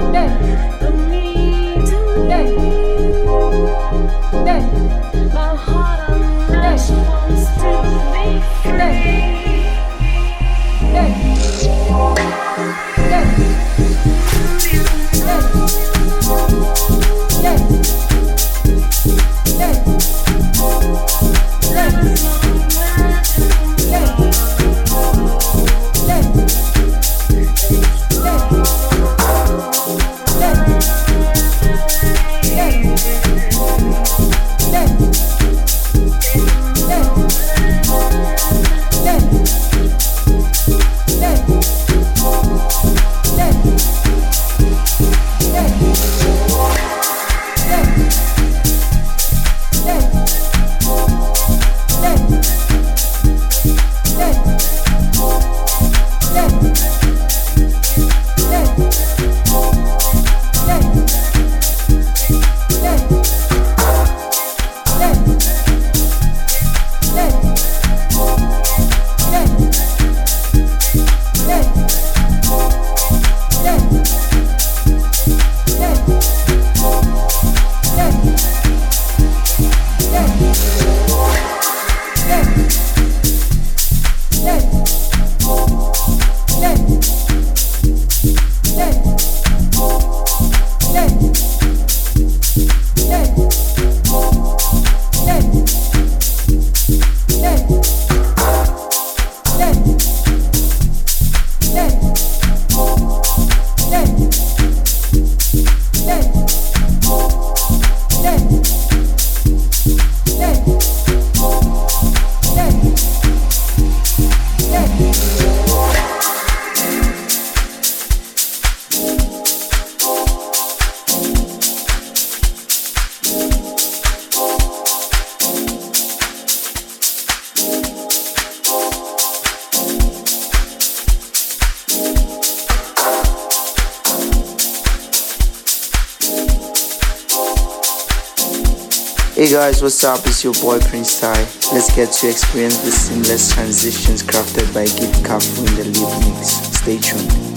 Yeah. Hey guys, what's up? It's your boy Prince Ty. Let's get to experience the seamless transitions crafted by Gift Cafu in the Leap Mix. Stay tuned.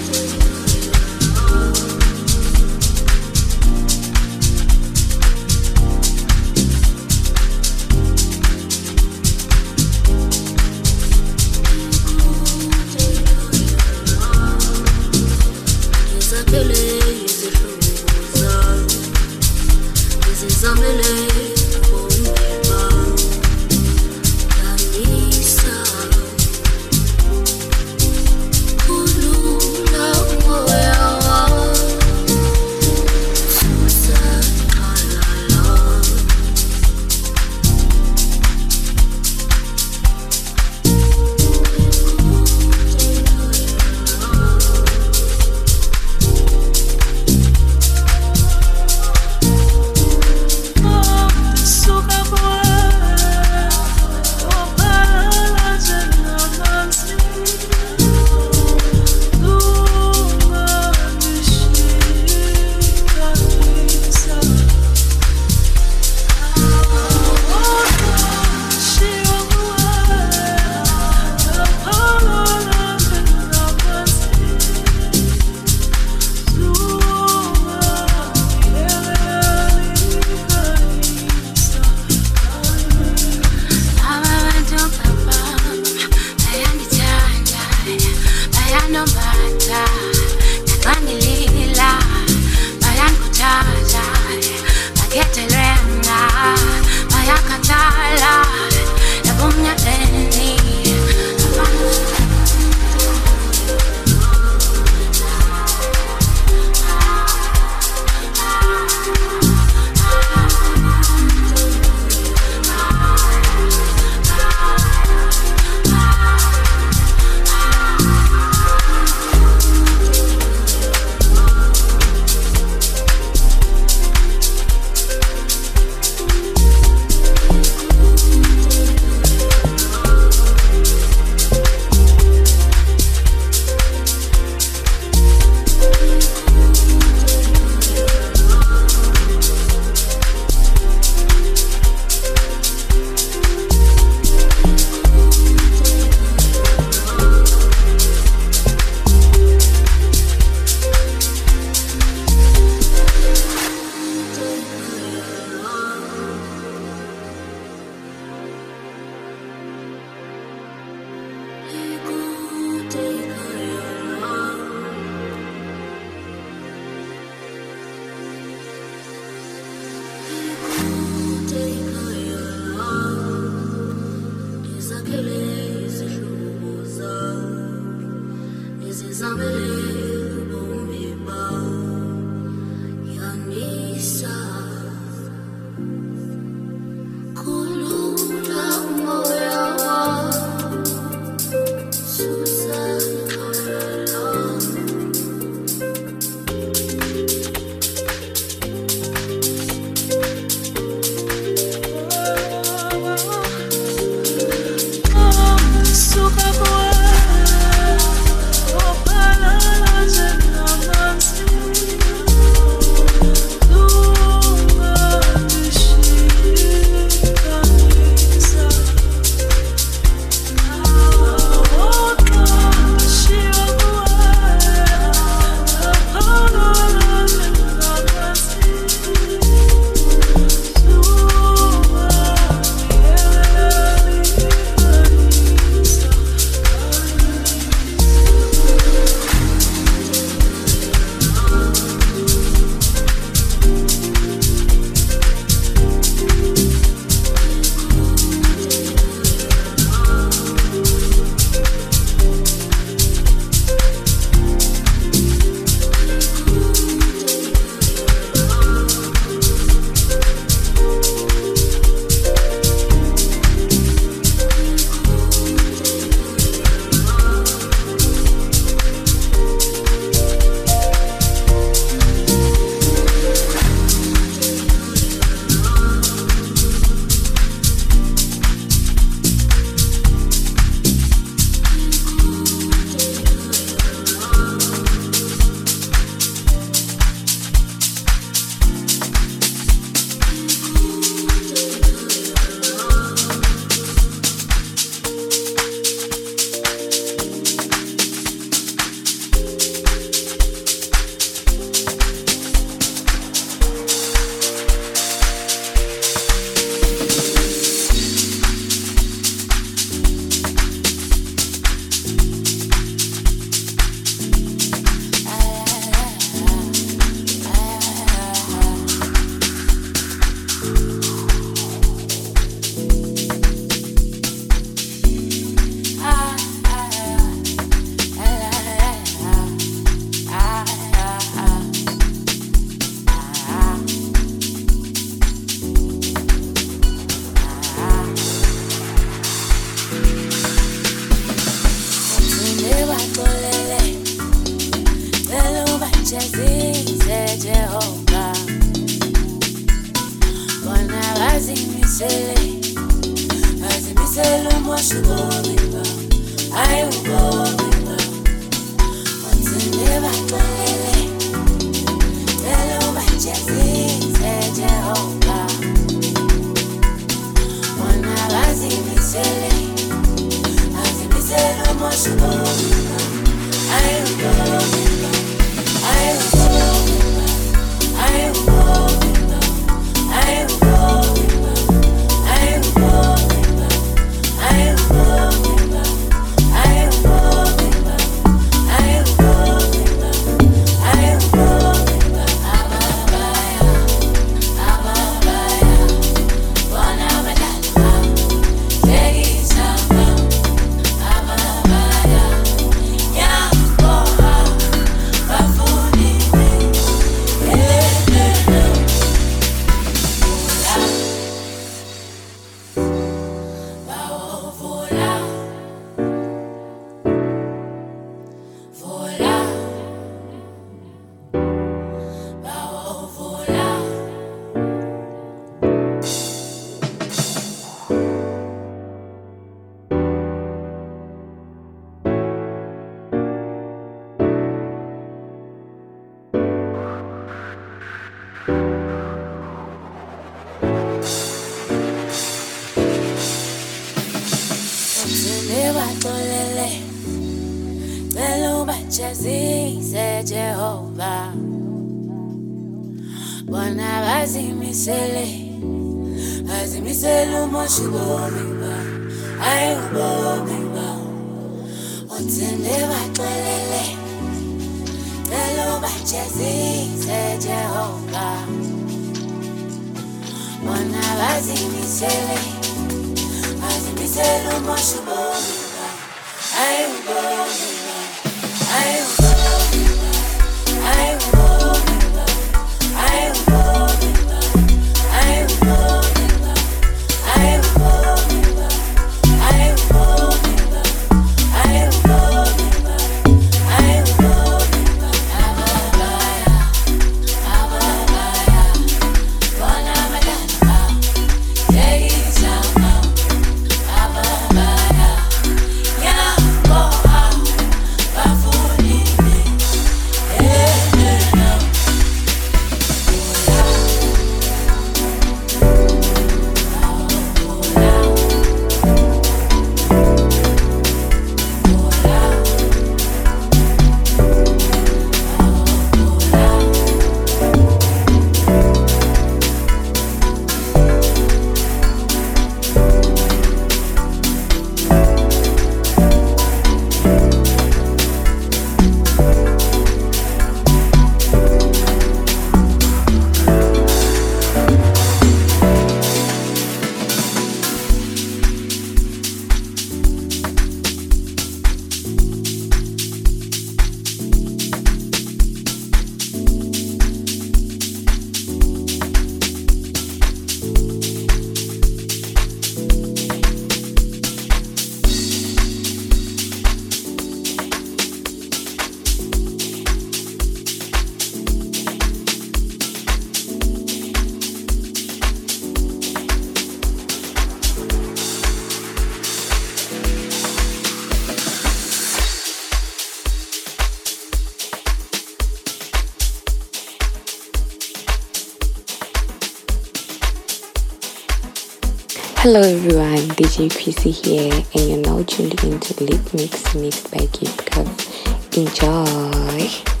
Hello everyone, DJ Chrissy here, and you're now tuned into Leap Mix mixed by Gift Cafu. Enjoy!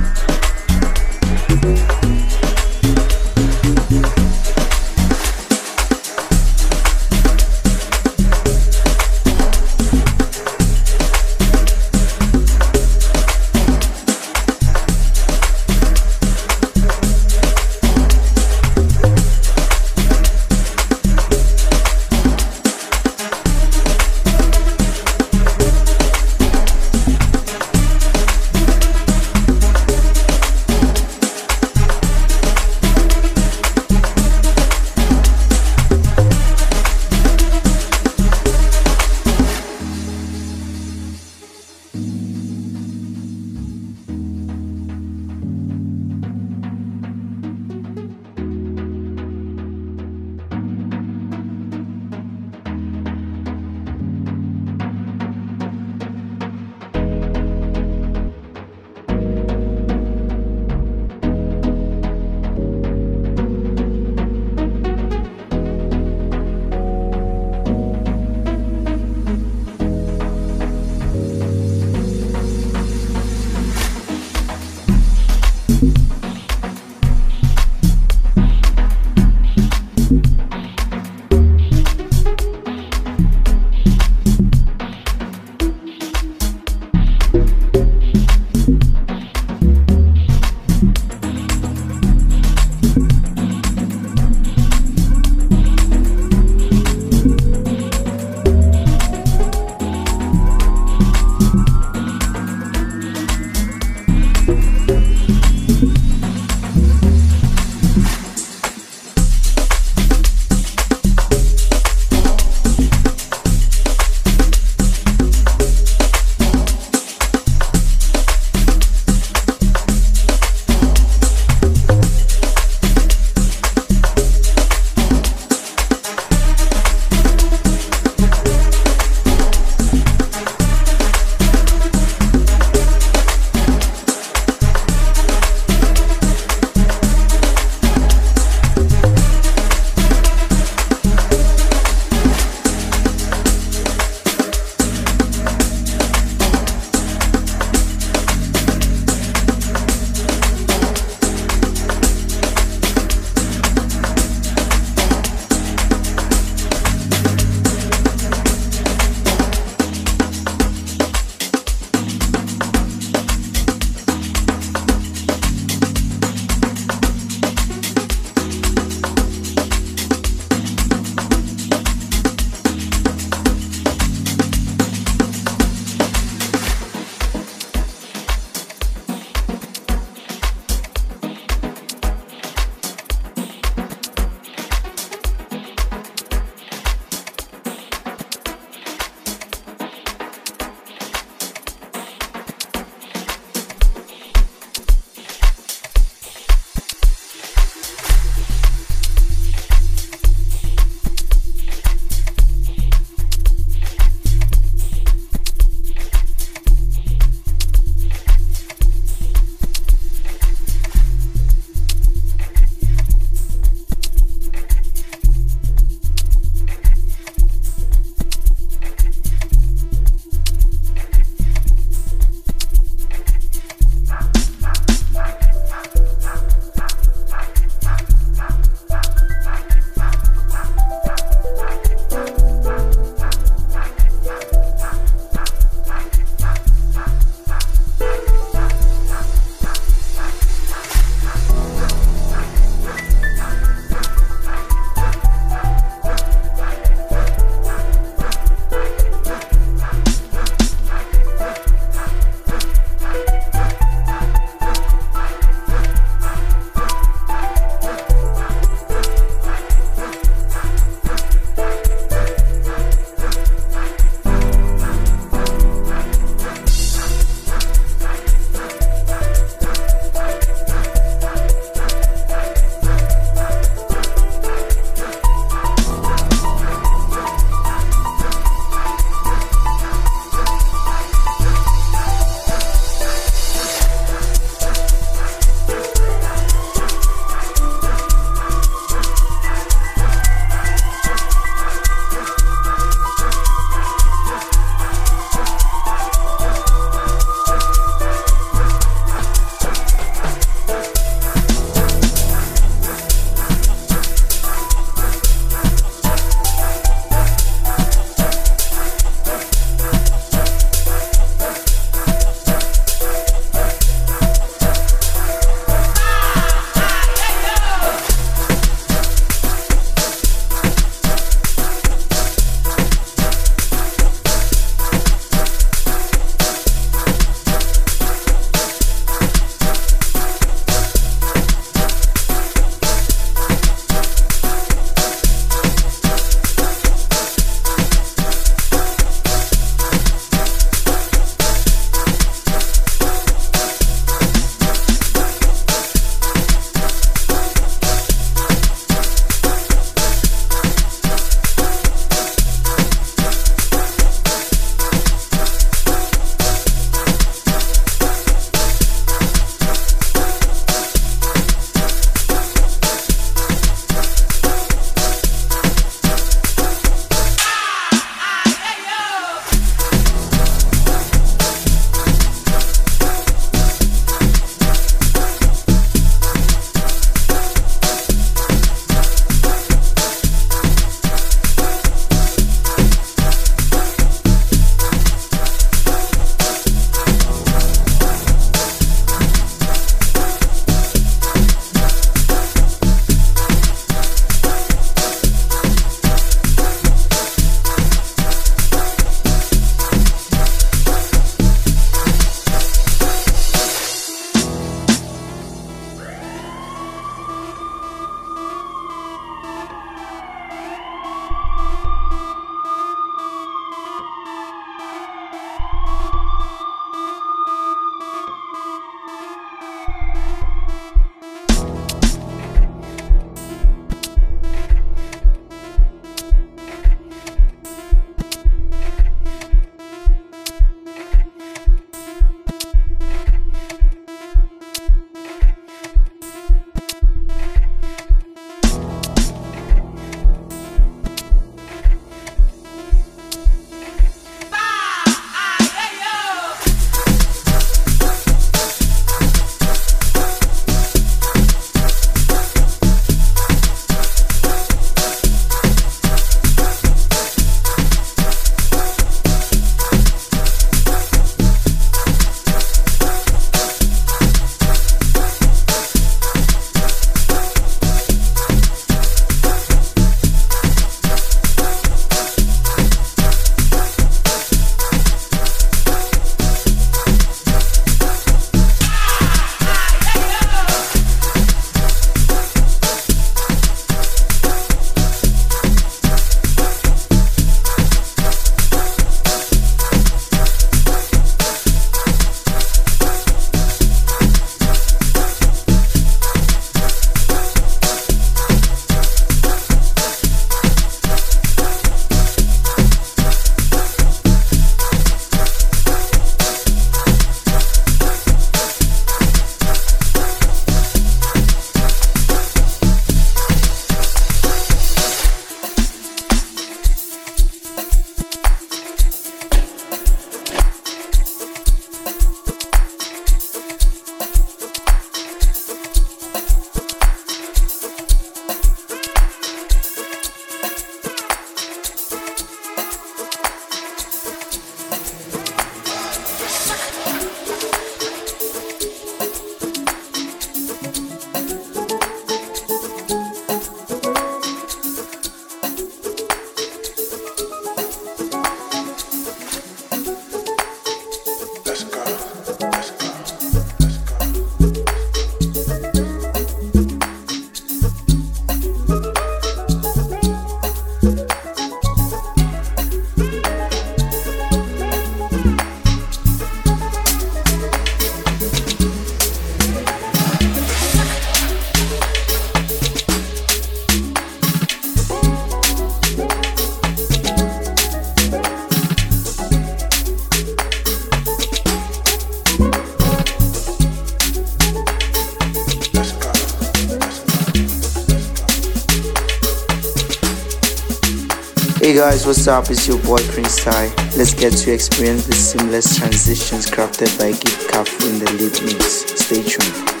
Hey guys, what's up? It's your boy Prince Ty. Let's get to experience the seamless transitions crafted by Gift Cafu in the Leap Mix. Stay tuned.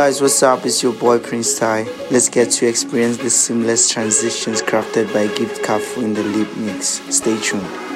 Guys, what's up? It's your boy Prince Ty. Let's get to experience the seamless transitions crafted by Gift Cafu in the Leap Mix. Stay tuned.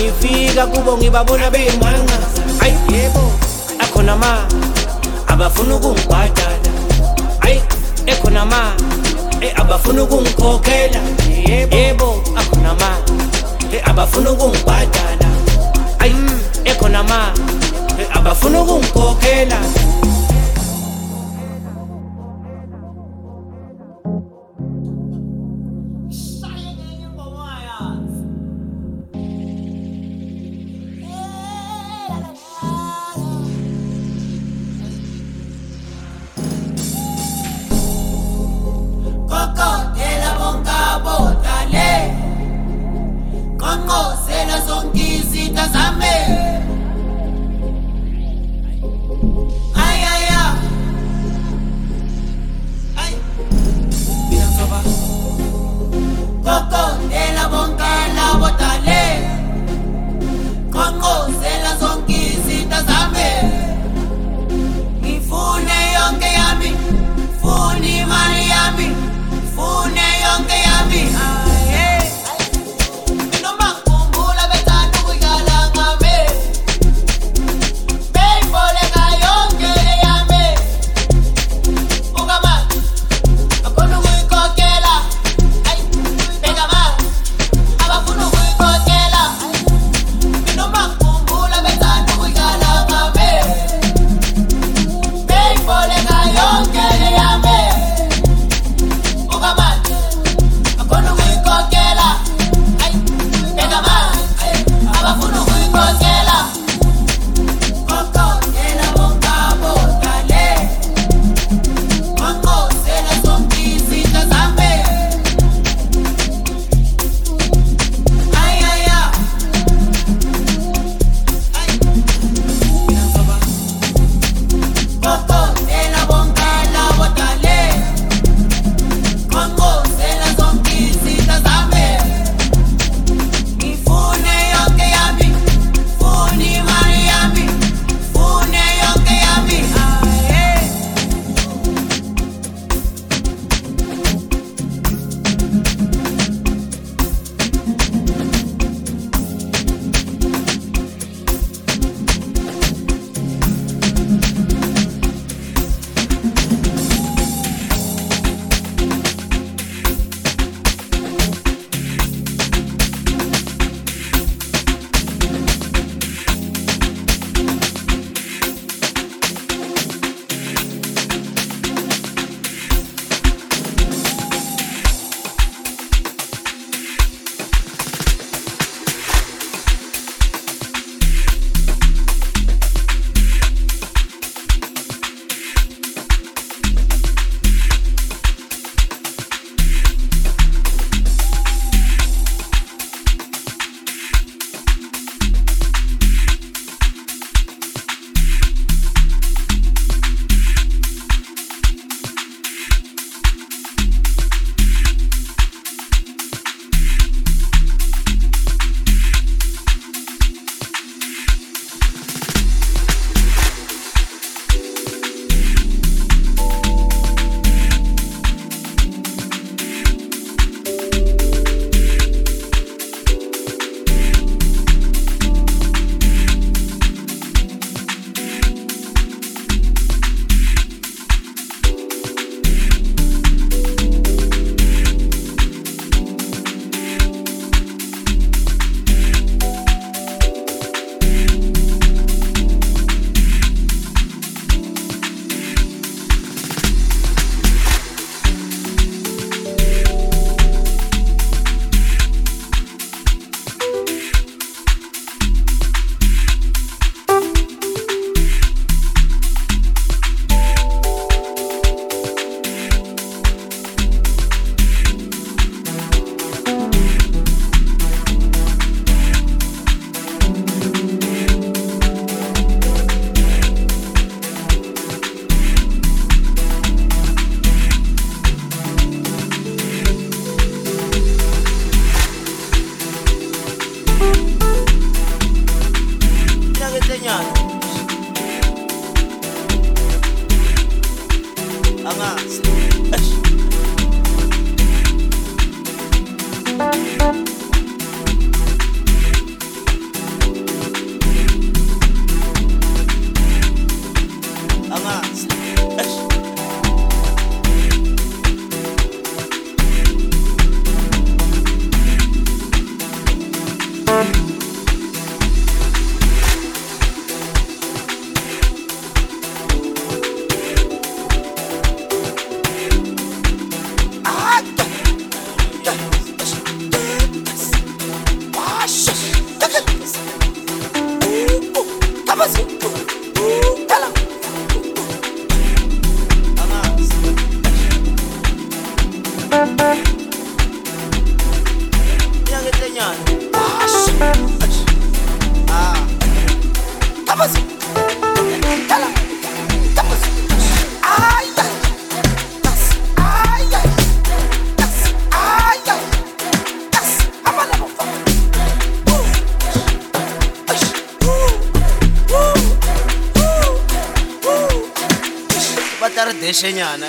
Mangifika kubo ngibabona bemangaza ayi yebo akhona ma. Abafuna ukungibhadala. Ayi ekhona ma. Eh, abafuna ukungikhokhela. Yebo akhona ma. Eh, abafuna ukungibhadala. Ayi ekhona ma. Eh, abafuna ukungikhokhela. enseñan.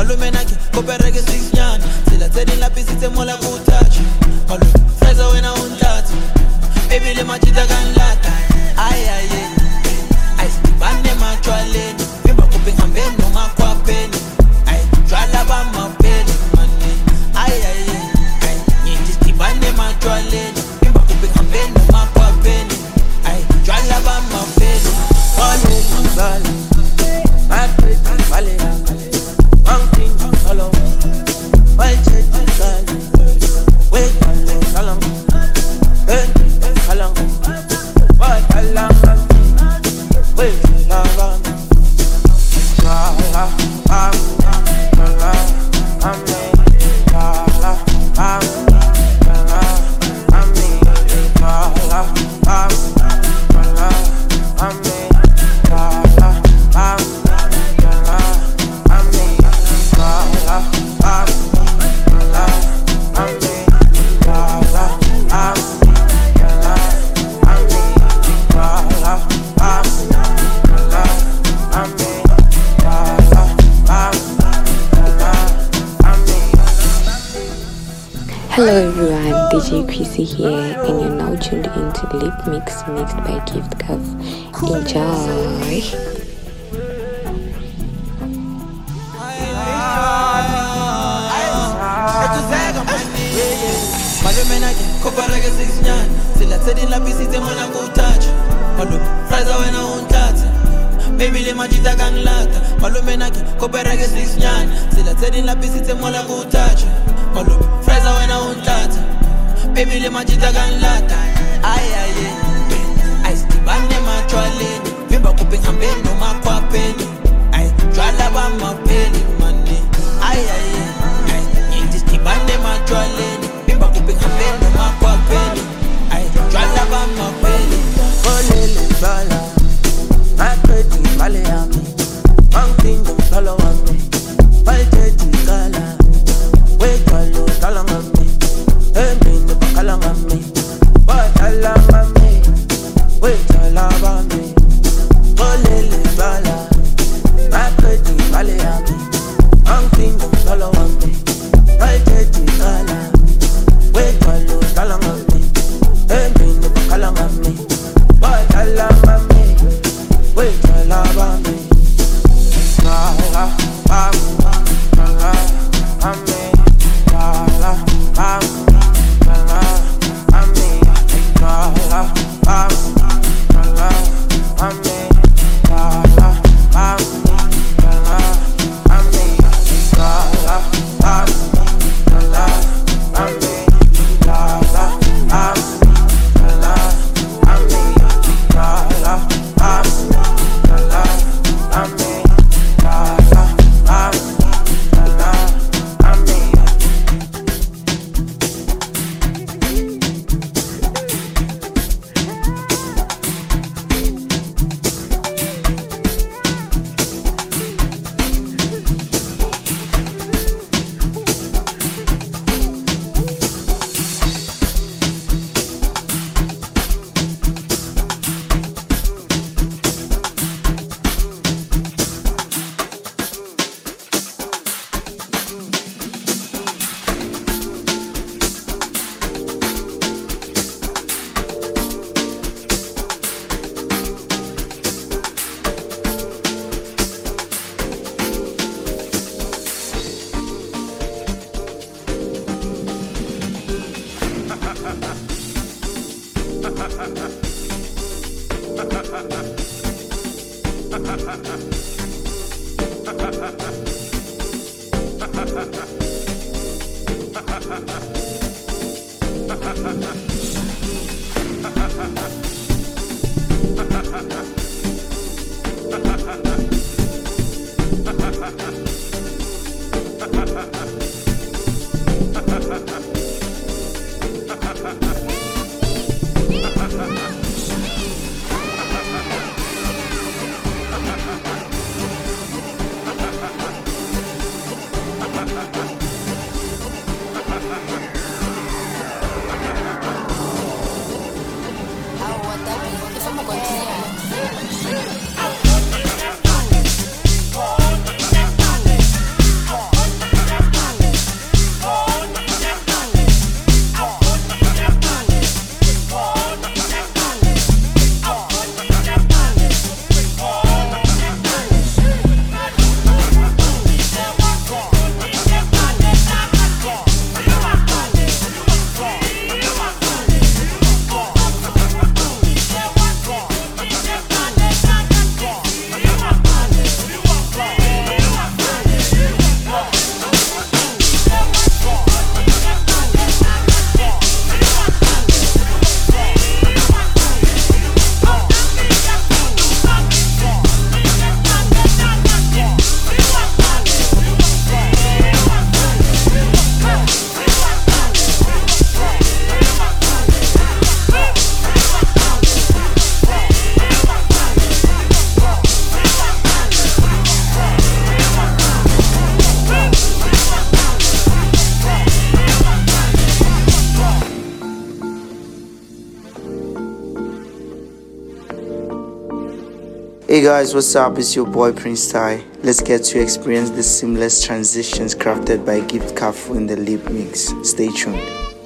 Allume na kopere ke six nyan Sila la pisi mola Already na busy temola kuthatha Malume Fraser wena unthatha Baby le majita kanilata ハハハハ guys, what's up? It's your boy Prince Ty. Let's get to experience the seamless transitions crafted by Gift Cafu in the Leap Mix. Stay tuned.